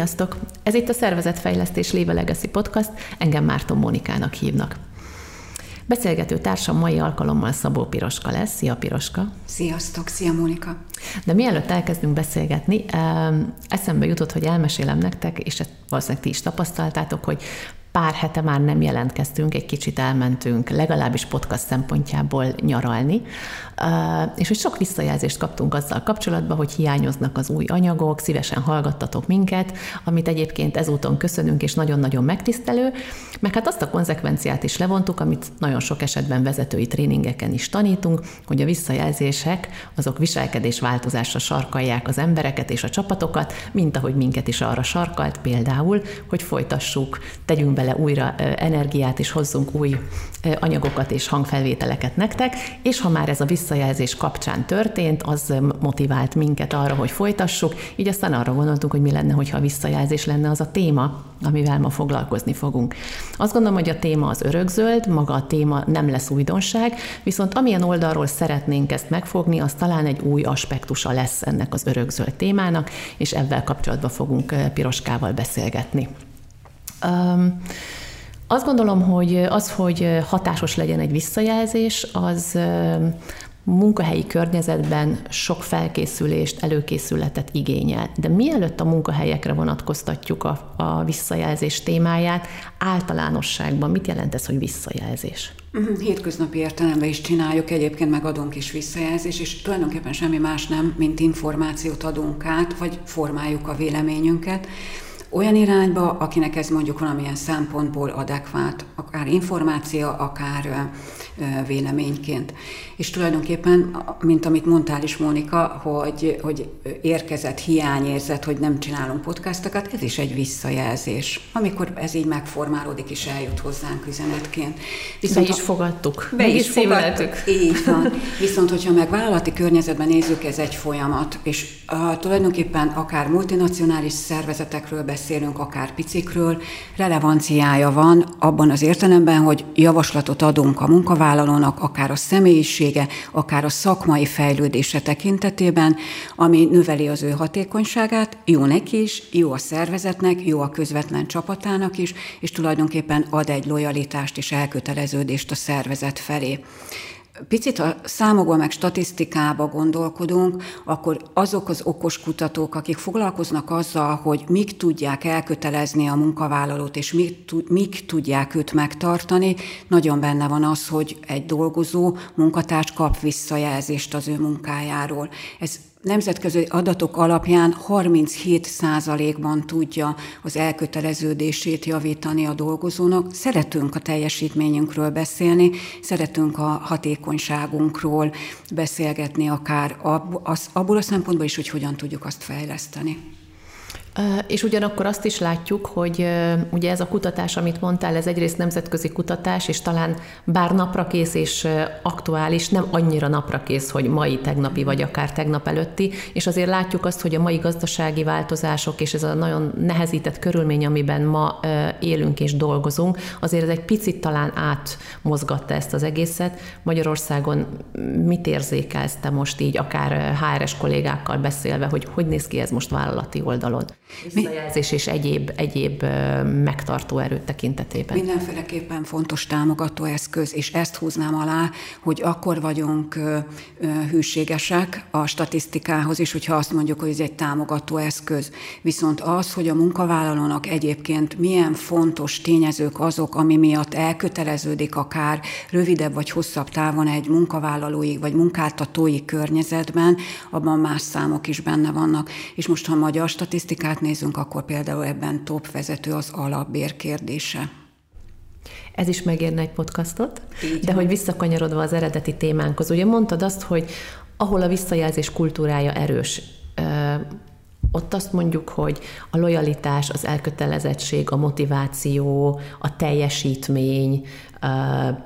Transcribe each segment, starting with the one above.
Sziasztok! Ez itt a Szervezetfejlesztés Léve Legacy Podcast, engem Márton Mónikának hívnak. Beszélgető társam mai alkalommal Szabó Piroska lesz. Szia Piroska! Sziasztok! Szia Mónika! De mielőtt elkezdünk beszélgetni, eszembe jutott, hogy elmesélem nektek, és ezt valószínűleg ti is tapasztaltátok, hogy pár hete már nem jelentkeztünk, egy kicsit elmentünk, legalábbis podcast szempontjából nyaralni, és hogy sok visszajelzést kaptunk azzal kapcsolatban, hogy hiányoznak az új anyagok, szívesen hallgattatok minket, amit egyébként ezúton köszönünk, és nagyon-nagyon megtisztelő, meg hát azt a konzekvenciát is levontuk, amit nagyon sok esetben vezetői tréningeken is tanítunk, hogy a visszajelzések azok viselkedés változásra sarkalják az embereket és a csapatokat, mint ahogy minket is arra sarkalt, például, hogy folytassuk, tegyünk bele újra energiát, és hozzunk új anyagokat és hangfelvételeket nektek, és ha már ez a visszajelzés kapcsán történt, az motivált minket arra, hogy folytassuk, így aztán arra gondoltunk, hogy mi lenne, hogyha a visszajelzés lenne az a téma, amivel ma foglalkozni fogunk. Azt gondolom, hogy a téma az örökzöld, maga a téma nem lesz újdonság, viszont amilyen oldalról szeretnénk ezt megfogni, az talán egy új aspektusa lesz ennek az örökzöld témának, és ebben kapcsolatban fogunk Piroskával beszélgetni. Um, azt gondolom, hogy az, hogy hatásos legyen egy visszajelzés, az munkahelyi környezetben sok felkészülést, előkészületet igényel. De mielőtt a munkahelyekre vonatkoztatjuk a, a visszajelzés témáját, általánosságban mit jelent ez, hogy visszajelzés? Mhm, hétköznapi értelemben is csináljuk, egyébként megadunk is visszajelzés, és tulajdonképpen semmi más nem, mint információt adunk át, vagy formáljuk a véleményünket olyan irányba, akinek ez mondjuk valamilyen szempontból adekvát, akár információ, akár véleményként. És tulajdonképpen, mint amit mondtál is, Mónika, hogy, hogy érkezett hiányérzet, hogy nem csinálunk podcastokat, ez is egy visszajelzés, amikor ez így megformálódik és eljut hozzánk üzenetként. Viszont, be is fogadtuk. Be is fogadtuk. Így van. Viszont, hogyha meg vállalati környezetben nézzük, ez egy folyamat, és uh, tulajdonképpen akár multinacionális szervezetekről beszélünk, akár picikről, relevanciája van abban az értelemben, hogy javaslatot adunk a munkavállalónak, akár a személyisége, akár a szakmai fejlődése tekintetében, ami növeli az ő hatékonyságát, jó neki is, jó a szervezetnek, jó a közvetlen csapatának is, és tulajdonképpen ad egy lojalitást és elköteleződést a szervezet felé picit a számokban meg statisztikába gondolkodunk, akkor azok az okos kutatók, akik foglalkoznak azzal, hogy mik tudják elkötelezni a munkavállalót, és mik, mik tudják őt megtartani, nagyon benne van az, hogy egy dolgozó munkatárs kap visszajelzést az ő munkájáról. Ez nemzetközi adatok alapján 37%-ban tudja az elköteleződését javítani a dolgozónak. Szeretünk a teljesítményünkről beszélni, szeretünk a hatékonyságunkról beszélgetni, akár abból a szempontból is, hogy hogyan tudjuk azt fejleszteni. És ugyanakkor azt is látjuk, hogy ugye ez a kutatás, amit mondtál, ez egyrészt nemzetközi kutatás, és talán bár naprakész és aktuális, nem annyira naprakész, hogy mai, tegnapi vagy akár tegnap előtti, és azért látjuk azt, hogy a mai gazdasági változások és ez a nagyon nehezített körülmény, amiben ma élünk és dolgozunk, azért ez egy picit talán átmozgatta ezt az egészet. Magyarországon mit érzékelsz te most így, akár HRS kollégákkal beszélve, hogy hogy néz ki ez most vállalati oldalon? Visszajelzés és egyéb, egyéb megtartó erőt tekintetében. Mindenféleképpen fontos támogató eszköz, és ezt húznám alá, hogy akkor vagyunk hűségesek a statisztikához is, hogyha azt mondjuk, hogy ez egy támogató eszköz. Viszont az, hogy a munkavállalónak egyébként milyen fontos tényezők azok, ami miatt elköteleződik akár rövidebb vagy hosszabb távon egy munkavállalói vagy munkáltatói környezetben, abban más számok is benne vannak. És most, ha magyar statisztikát nézünk, akkor például ebben top vezető az alapbér kérdése. Ez is megérne egy podcastot, Így de hogy visszakanyarodva az eredeti témánkhoz, ugye mondtad azt, hogy ahol a visszajelzés kultúrája erős, ott azt mondjuk, hogy a lojalitás, az elkötelezettség, a motiváció, a teljesítmény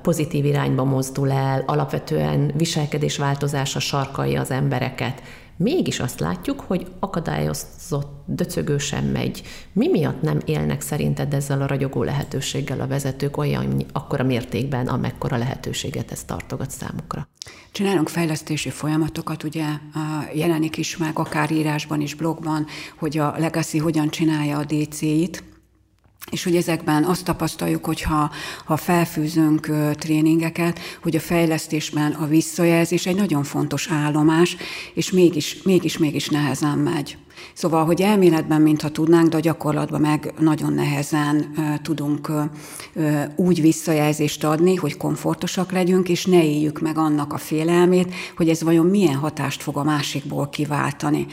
pozitív irányba mozdul el, alapvetően viselkedésváltozása sarkalja az embereket. Mégis azt látjuk, hogy akadályozott, döcögő sem megy. Mi miatt nem élnek szerinted ezzel a ragyogó lehetőséggel a vezetők olyan akkora mértékben, amekkora lehetőséget ez tartogat számukra? Csinálunk fejlesztési folyamatokat, ugye jelenik is meg, akár írásban is, blogban, hogy a Legacy hogyan csinálja a DC-it, és hogy ezekben azt tapasztaljuk, hogy ha, ha felfűzünk tréningeket, hogy a fejlesztésben a visszajelzés egy nagyon fontos állomás, és mégis, mégis, mégis nehezen megy. Szóval, hogy elméletben mintha tudnánk, de a gyakorlatban meg nagyon nehezen tudunk úgy visszajelzést adni, hogy komfortosak legyünk, és ne éljük meg annak a félelmét, hogy ez vajon milyen hatást fog a másikból kiváltani.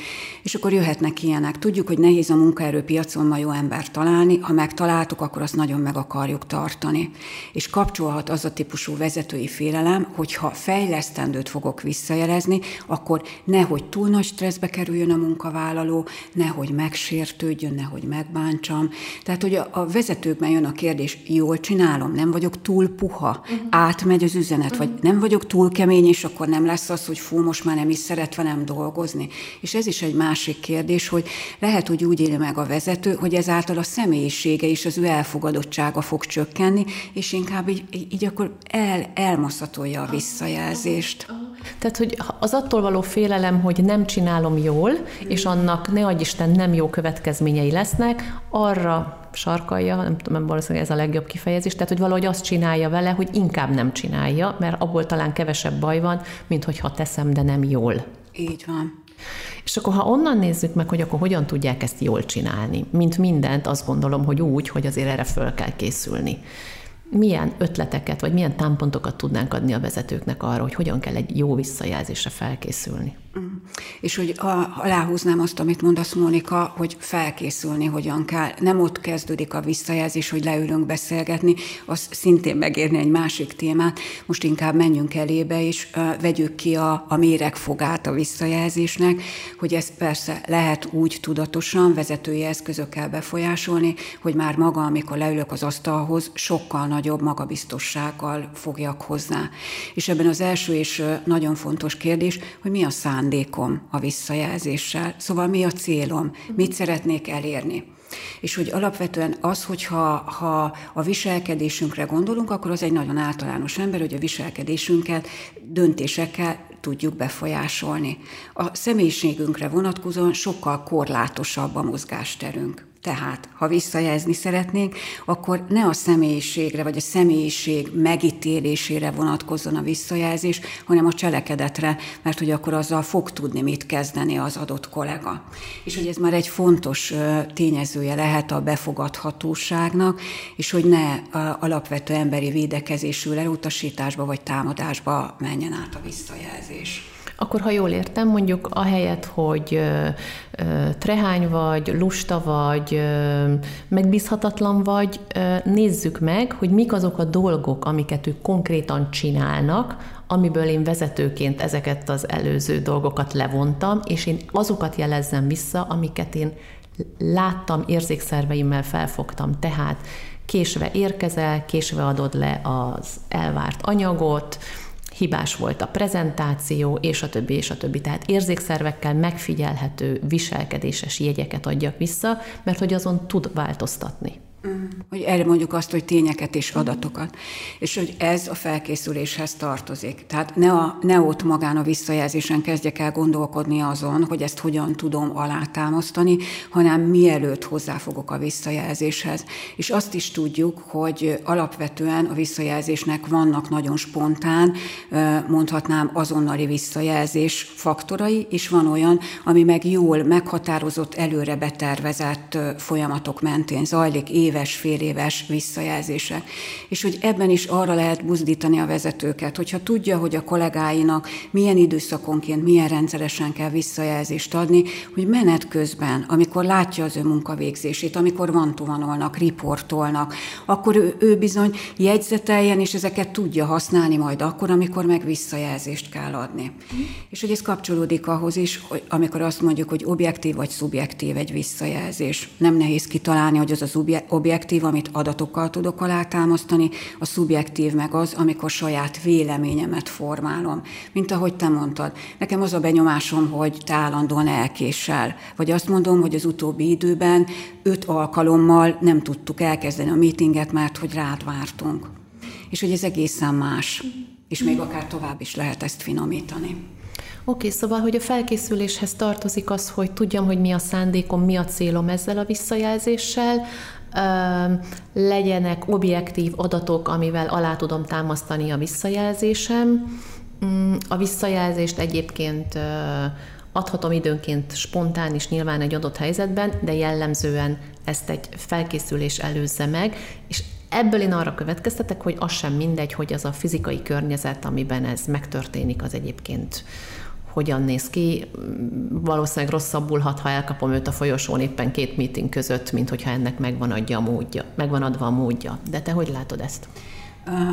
És akkor jöhetnek ilyenek. Tudjuk, hogy nehéz a munkaerőpiacon ma jó embert találni, ha megtaláltuk, akkor azt nagyon meg akarjuk tartani. És kapcsolhat az a típusú vezetői félelem, hogy ha fejlesztendőt fogok visszajelezni, akkor nehogy túl nagy stresszbe kerüljön a munkavállaló, nehogy megsértődjön, nehogy megbántsam. Tehát, hogy a, a vezetőkben jön a kérdés, jól csinálom, nem vagyok túl puha, uh-huh. átmegy az üzenet, uh-huh. vagy nem vagyok túl kemény, és akkor nem lesz az, hogy fú, most már nem is szeret velem dolgozni. És ez is egy másik kérdés, hogy lehet, hogy úgy éli meg a vezető, hogy ezáltal a személyisége és az ő elfogadottsága fog csökkenni, és inkább így, így akkor el, elmoszatolja a visszajelzést. Tehát, hogy az attól való félelem, hogy nem csinálom jól, és annak ne adj Isten, nem jó következményei lesznek, arra sarkalja, nem tudom, valószínűleg ez a legjobb kifejezés, tehát hogy valahogy azt csinálja vele, hogy inkább nem csinálja, mert abból talán kevesebb baj van, mint hogyha teszem, de nem jól. Így van. És akkor, ha onnan nézzük meg, hogy akkor hogyan tudják ezt jól csinálni, mint mindent, azt gondolom, hogy úgy, hogy azért erre föl kell készülni milyen ötleteket, vagy milyen támpontokat tudnánk adni a vezetőknek arra, hogy hogyan kell egy jó visszajelzésre felkészülni? Mm. És hogy aláhúznám azt, amit mondasz, Mónika, hogy felkészülni hogyan kell. Nem ott kezdődik a visszajelzés, hogy leülünk beszélgetni, az szintén megérni egy másik témát. Most inkább menjünk elébe, és uh, vegyük ki a, a méregfogát a visszajelzésnek, hogy ezt persze lehet úgy tudatosan vezetői eszközökkel befolyásolni, hogy már maga, amikor leülök az asztalhoz, sokkal nagyobb magabiztossággal fogjak hozzá. És ebben az első és nagyon fontos kérdés, hogy mi a szám szándékom a visszajelzéssel, szóval mi a célom, mit szeretnék elérni. És hogy alapvetően az, hogyha ha a viselkedésünkre gondolunk, akkor az egy nagyon általános ember, hogy a viselkedésünket döntésekkel tudjuk befolyásolni. A személyiségünkre vonatkozóan sokkal korlátosabb a mozgásterünk. Tehát, ha visszajelzni szeretnénk, akkor ne a személyiségre vagy a személyiség megítélésére vonatkozzon a visszajelzés, hanem a cselekedetre, mert hogy akkor azzal fog tudni mit kezdeni az adott kollega. És hogy ez már egy fontos tényezője lehet a befogadhatóságnak, és hogy ne alapvető emberi védekezésű elutasításba vagy támadásba menjen át a visszajelzés akkor ha jól értem, mondjuk ahelyett, hogy ö, ö, trehány vagy, lusta vagy, megbízhatatlan vagy, nézzük meg, hogy mik azok a dolgok, amiket ők konkrétan csinálnak, amiből én vezetőként ezeket az előző dolgokat levontam, és én azokat jelezzem vissza, amiket én láttam, érzékszerveimmel felfogtam. Tehát késve érkezel, késve adod le az elvárt anyagot, hibás volt a prezentáció, és a többi, és a többi. Tehát érzékszervekkel megfigyelhető viselkedéses jegyeket adjak vissza, mert hogy azon tud változtatni. Hogy erre mondjuk azt, hogy tényeket és adatokat. És hogy ez a felkészüléshez tartozik. Tehát ne, a, ne ott magán a visszajelzésen kezdjek el gondolkodni azon, hogy ezt hogyan tudom alátámasztani, hanem mielőtt hozzáfogok a visszajelzéshez. És azt is tudjuk, hogy alapvetően a visszajelzésnek vannak nagyon spontán, mondhatnám azonnali visszajelzés faktorai, és van olyan, ami meg jól meghatározott, előre betervezett folyamatok mentén zajlik, év éves, fél éves visszajelzések. És hogy ebben is arra lehet buzdítani a vezetőket, hogyha tudja, hogy a kollégáinak milyen időszakonként, milyen rendszeresen kell visszajelzést adni, hogy menet közben, amikor látja az ő munkavégzését, amikor van tuvanolnak, riportolnak, akkor ő, ő bizony jegyzeteljen, és ezeket tudja használni majd akkor, amikor meg visszajelzést kell adni. Mm. És hogy ez kapcsolódik ahhoz is, hogy amikor azt mondjuk, hogy objektív vagy szubjektív egy visszajelzés. Nem nehéz kitalálni, hogy az az objektív, amit adatokkal tudok alátámasztani, a szubjektív meg az, amikor saját véleményemet formálom. Mint ahogy te mondtad, nekem az a benyomásom, hogy te állandóan elkésel. Vagy azt mondom, hogy az utóbbi időben öt alkalommal nem tudtuk elkezdeni a meetinget, mert hogy rád vártunk. És hogy ez egészen más. És még akár tovább is lehet ezt finomítani. Oké, szóval, hogy a felkészüléshez tartozik az, hogy tudjam, hogy mi a szándékom, mi a célom ezzel a visszajelzéssel, legyenek objektív adatok, amivel alá tudom támasztani a visszajelzésem. Mm, a visszajelzést egyébként adhatom időnként spontán is nyilván egy adott helyzetben, de jellemzően ezt egy felkészülés előzze meg, és ebből én arra következtetek, hogy az sem mindegy, hogy az a fizikai környezet, amiben ez megtörténik, az egyébként hogyan néz ki. Valószínűleg rosszabbul hat, ha elkapom őt a folyosón éppen két meeting között, mint hogyha ennek megvan, adja a módja, megvan adva a módja. De te hogy látod ezt?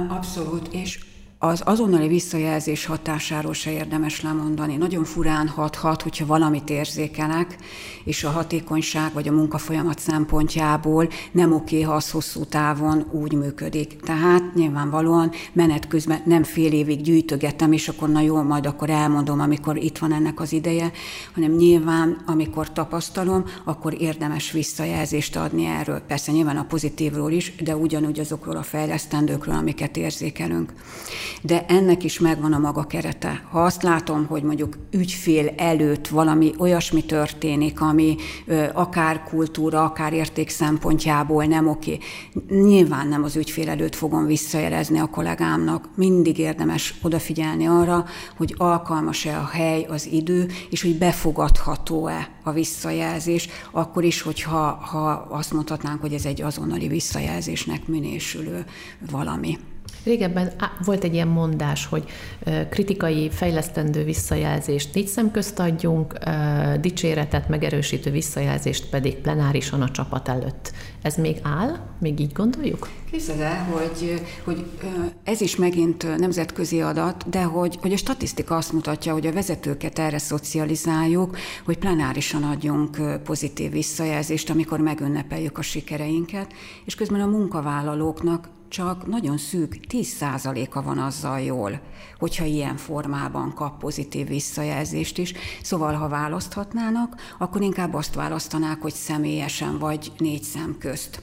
Abszolút, és az azonnali visszajelzés hatásáról se érdemes lemondani. Nagyon furán hathat, hogyha valamit érzékelek, és a hatékonyság vagy a munkafolyamat szempontjából nem oké, ha az hosszú távon úgy működik. Tehát nyilvánvalóan menet közben nem fél évig gyűjtögetem, és akkor na jó, majd akkor elmondom, amikor itt van ennek az ideje, hanem nyilván, amikor tapasztalom, akkor érdemes visszajelzést adni erről. Persze nyilván a pozitívról is, de ugyanúgy azokról a fejlesztendőkről, amiket érzékelünk de ennek is megvan a maga kerete. Ha azt látom, hogy mondjuk ügyfél előtt valami olyasmi történik, ami akár kultúra, akár érték szempontjából nem oké, nyilván nem az ügyfél előtt fogom visszajelezni a kollégámnak. Mindig érdemes odafigyelni arra, hogy alkalmas-e a hely, az idő, és hogy befogadható-e a visszajelzés, akkor is, hogyha ha azt mondhatnánk, hogy ez egy azonnali visszajelzésnek minősülő valami. Régebben volt egy ilyen mondás, hogy kritikai, fejlesztendő visszajelzést négy szem közt adjunk, dicséretet, megerősítő visszajelzést pedig plenárisan a csapat előtt. Ez még áll? Még így gondoljuk? Képzeld el, hogy, hogy ez is megint nemzetközi adat, de hogy, hogy a statisztika azt mutatja, hogy a vezetőket erre szocializáljuk, hogy plenárisan adjunk pozitív visszajelzést, amikor megünnepeljük a sikereinket, és közben a munkavállalóknak csak nagyon szűk 10%-a van azzal jól, hogyha ilyen formában kap pozitív visszajelzést is. Szóval, ha választhatnának, akkor inkább azt választanák, hogy személyesen vagy négy szem közt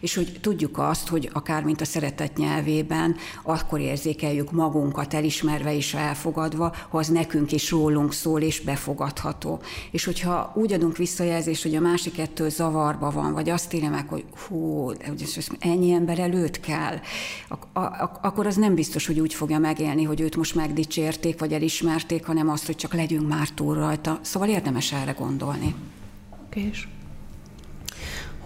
és hogy tudjuk azt, hogy akár mint a szeretet nyelvében, akkor érzékeljük magunkat elismerve és elfogadva, ha az nekünk is rólunk szól és befogadható. És hogyha úgy adunk visszajelzést, hogy a másik ettől zavarba van, vagy azt írja meg, hogy hú, hogy ennyi ember előtt kell, ak- akkor az nem biztos, hogy úgy fogja megélni, hogy őt most megdicsérték, vagy elismerték, hanem azt, hogy csak legyünk már túl rajta. Szóval érdemes erre gondolni. Okay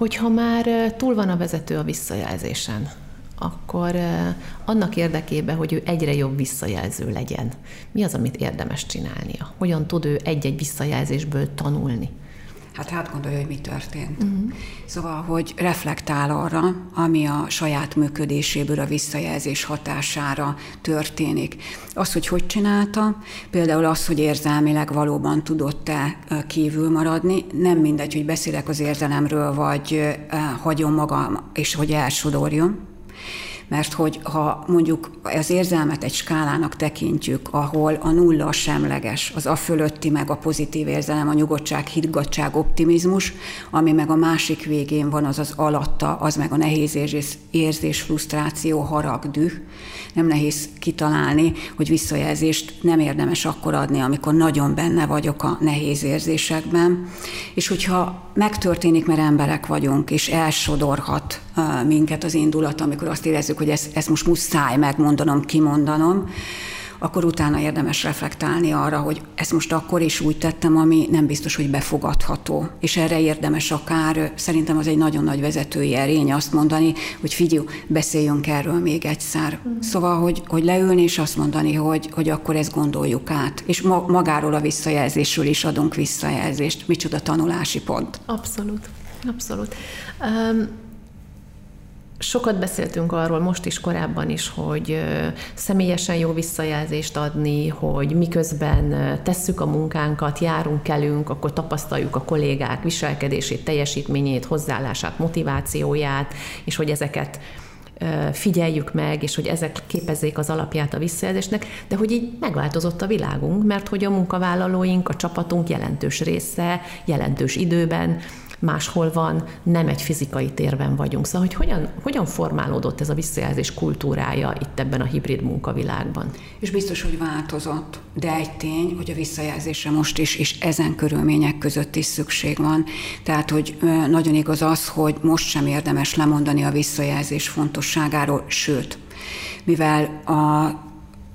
hogyha már túl van a vezető a visszajelzésen, akkor annak érdekében, hogy ő egyre jobb visszajelző legyen, mi az, amit érdemes csinálnia? Hogyan tud ő egy-egy visszajelzésből tanulni? Hát hát gondolja, hogy mi történt. Uh-huh. Szóval, hogy reflektál arra, ami a saját működéséből a visszajelzés hatására történik. Az, hogy hogy csinálta, például az, hogy érzelmileg valóban tudott-e kívül maradni, nem mindegy, hogy beszélek az érzelemről, vagy hagyom magam, és hogy elsodorjon, mert hogy ha mondjuk az érzelmet egy skálának tekintjük, ahol a nulla semleges, az a fölötti meg a pozitív érzelem, a nyugodtság, higgadtság, optimizmus, ami meg a másik végén van, az az alatta, az meg a nehéz érzés, érzés frusztráció, harag, düh. Nem nehéz kitalálni, hogy visszajelzést nem érdemes akkor adni, amikor nagyon benne vagyok a nehéz érzésekben. És hogyha megtörténik, mert emberek vagyunk, és elsodorhat minket az indulat, amikor azt érezzük, hogy ezt, ezt most muszáj megmondanom, kimondanom, akkor utána érdemes reflektálni arra, hogy ezt most akkor is úgy tettem, ami nem biztos, hogy befogadható. És erre érdemes akár, szerintem az egy nagyon nagy vezetői erény azt mondani, hogy figyelj, beszéljünk erről még egyszer. Mm. Szóval, hogy, hogy leülni és azt mondani, hogy, hogy akkor ezt gondoljuk át. És ma, magáról a visszajelzésről is adunk visszajelzést. Micsoda tanulási pont. Abszolút. Abszolút. Um, Sokat beszéltünk arról most is, korábban is, hogy személyesen jó visszajelzést adni, hogy miközben tesszük a munkánkat, járunk, kelünk, akkor tapasztaljuk a kollégák viselkedését, teljesítményét, hozzáállását, motivációját, és hogy ezeket figyeljük meg, és hogy ezek képezzék az alapját a visszajelzésnek, de hogy így megváltozott a világunk, mert hogy a munkavállalóink, a csapatunk jelentős része, jelentős időben máshol van, nem egy fizikai térben vagyunk. Szóval, hogy hogyan, hogyan formálódott ez a visszajelzés kultúrája itt ebben a hibrid munkavilágban? És biztos, hogy változott, de egy tény, hogy a visszajelzésre most is, és ezen körülmények között is szükség van. Tehát, hogy nagyon igaz az, hogy most sem érdemes lemondani a visszajelzés fontosságáról, sőt, mivel a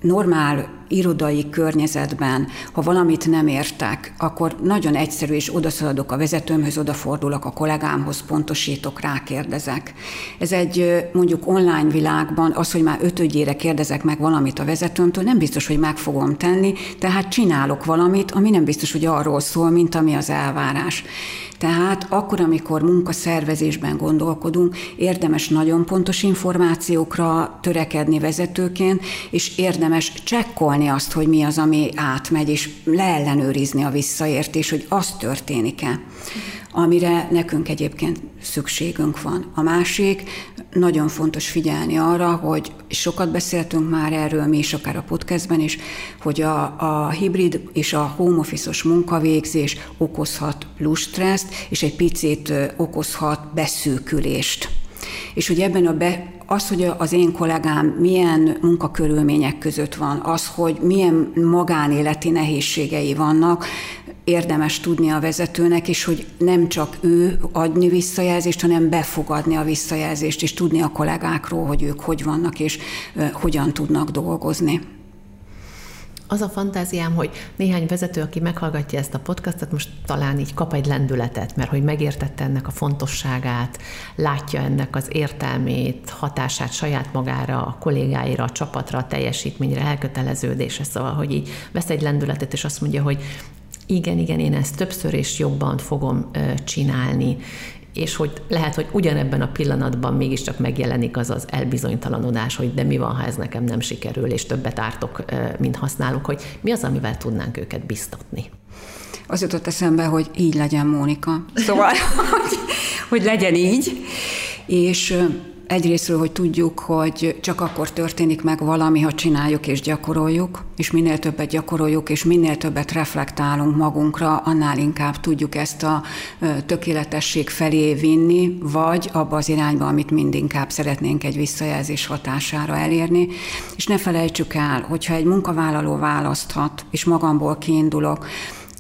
normál irodai környezetben, ha valamit nem értek, akkor nagyon egyszerű, és odaszaladok a vezetőmhöz, odafordulok a kollégámhoz, pontosítok, rákérdezek. Ez egy mondjuk online világban az, hogy már ötödjére kérdezek meg valamit a vezetőmtől, nem biztos, hogy meg fogom tenni, tehát csinálok valamit, ami nem biztos, hogy arról szól, mint ami az elvárás. Tehát akkor, amikor munkaszervezésben gondolkodunk, érdemes nagyon pontos információkra törekedni vezetőként, és érdemes csekkolni azt, hogy mi az, ami átmegy, és leellenőrizni a visszaértés, hogy az történik-e amire nekünk egyébként szükségünk van. A másik, nagyon fontos figyelni arra, hogy sokat beszéltünk már erről, mi is akár a podcastben is, hogy a, a hibrid és a home office munkavégzés okozhat lustresszt, és egy picit okozhat beszűkülést. És hogy ebben a be, az, hogy az én kollégám milyen munkakörülmények között van, az, hogy milyen magánéleti nehézségei vannak, érdemes tudni a vezetőnek, és hogy nem csak ő adni visszajelzést, hanem befogadni a visszajelzést, és tudni a kollégákról, hogy ők hogy vannak, és hogyan tudnak dolgozni. Az a fantáziám, hogy néhány vezető, aki meghallgatja ezt a podcastot, most talán így kap egy lendületet, mert hogy megértette ennek a fontosságát, látja ennek az értelmét, hatását saját magára, a kollégáira, a csapatra, a teljesítményre, elköteleződésre, szóval, hogy így vesz egy lendületet, és azt mondja, hogy igen, igen, én ezt többször és jobban fogom csinálni, és hogy lehet, hogy ugyanebben a pillanatban mégiscsak megjelenik az az elbizonytalanodás, hogy de mi van, ha ez nekem nem sikerül, és többet ártok, mint használok, hogy mi az, amivel tudnánk őket biztatni. Az jutott eszembe, hogy így legyen Mónika. Szóval, hogy, hogy legyen így, és Egyrésztről, hogy tudjuk, hogy csak akkor történik meg valami, ha csináljuk és gyakoroljuk, és minél többet gyakoroljuk, és minél többet reflektálunk magunkra, annál inkább tudjuk ezt a tökéletesség felé vinni, vagy abba az irányba, amit mindinkább szeretnénk egy visszajelzés hatására elérni. És ne felejtsük el, hogyha egy munkavállaló választhat, és magamból kiindulok,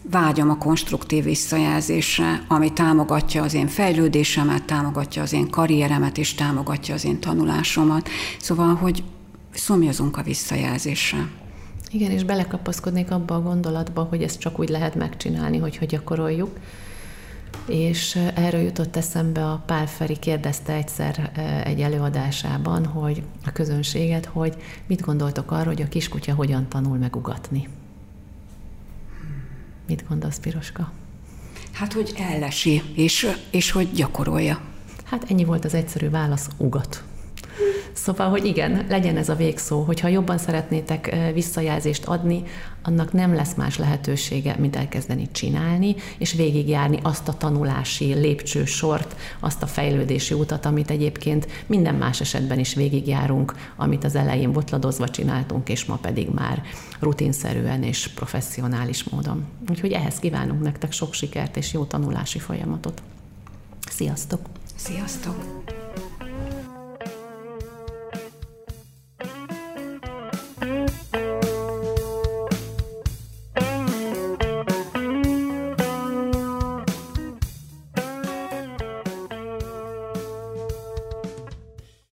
vágyam a konstruktív visszajelzésre, ami támogatja az én fejlődésemet, támogatja az én karrieremet, és támogatja az én tanulásomat. Szóval, hogy szomjazunk a visszajelzésre. Igen, és belekapaszkodnék abba a gondolatba, hogy ezt csak úgy lehet megcsinálni, hogyha gyakoroljuk. És erről jutott eszembe a Pál Feri kérdezte egyszer egy előadásában, hogy a közönséget, hogy mit gondoltok arról, hogy a kiskutya hogyan tanul megugatni. Mit gondolsz, Piroska? Hát, hogy ellesi, és, és hogy gyakorolja. Hát ennyi volt az egyszerű válasz, ugat. Szóval, hogy igen, legyen ez a végszó, hogyha jobban szeretnétek visszajelzést adni, annak nem lesz más lehetősége, mint elkezdeni csinálni, és végigjárni azt a tanulási lépcsősort, azt a fejlődési utat, amit egyébként minden más esetben is végigjárunk, amit az elején botladozva csináltunk, és ma pedig már rutinszerűen és professzionális módon. Úgyhogy ehhez kívánunk nektek sok sikert és jó tanulási folyamatot. Sziasztok! Sziasztok!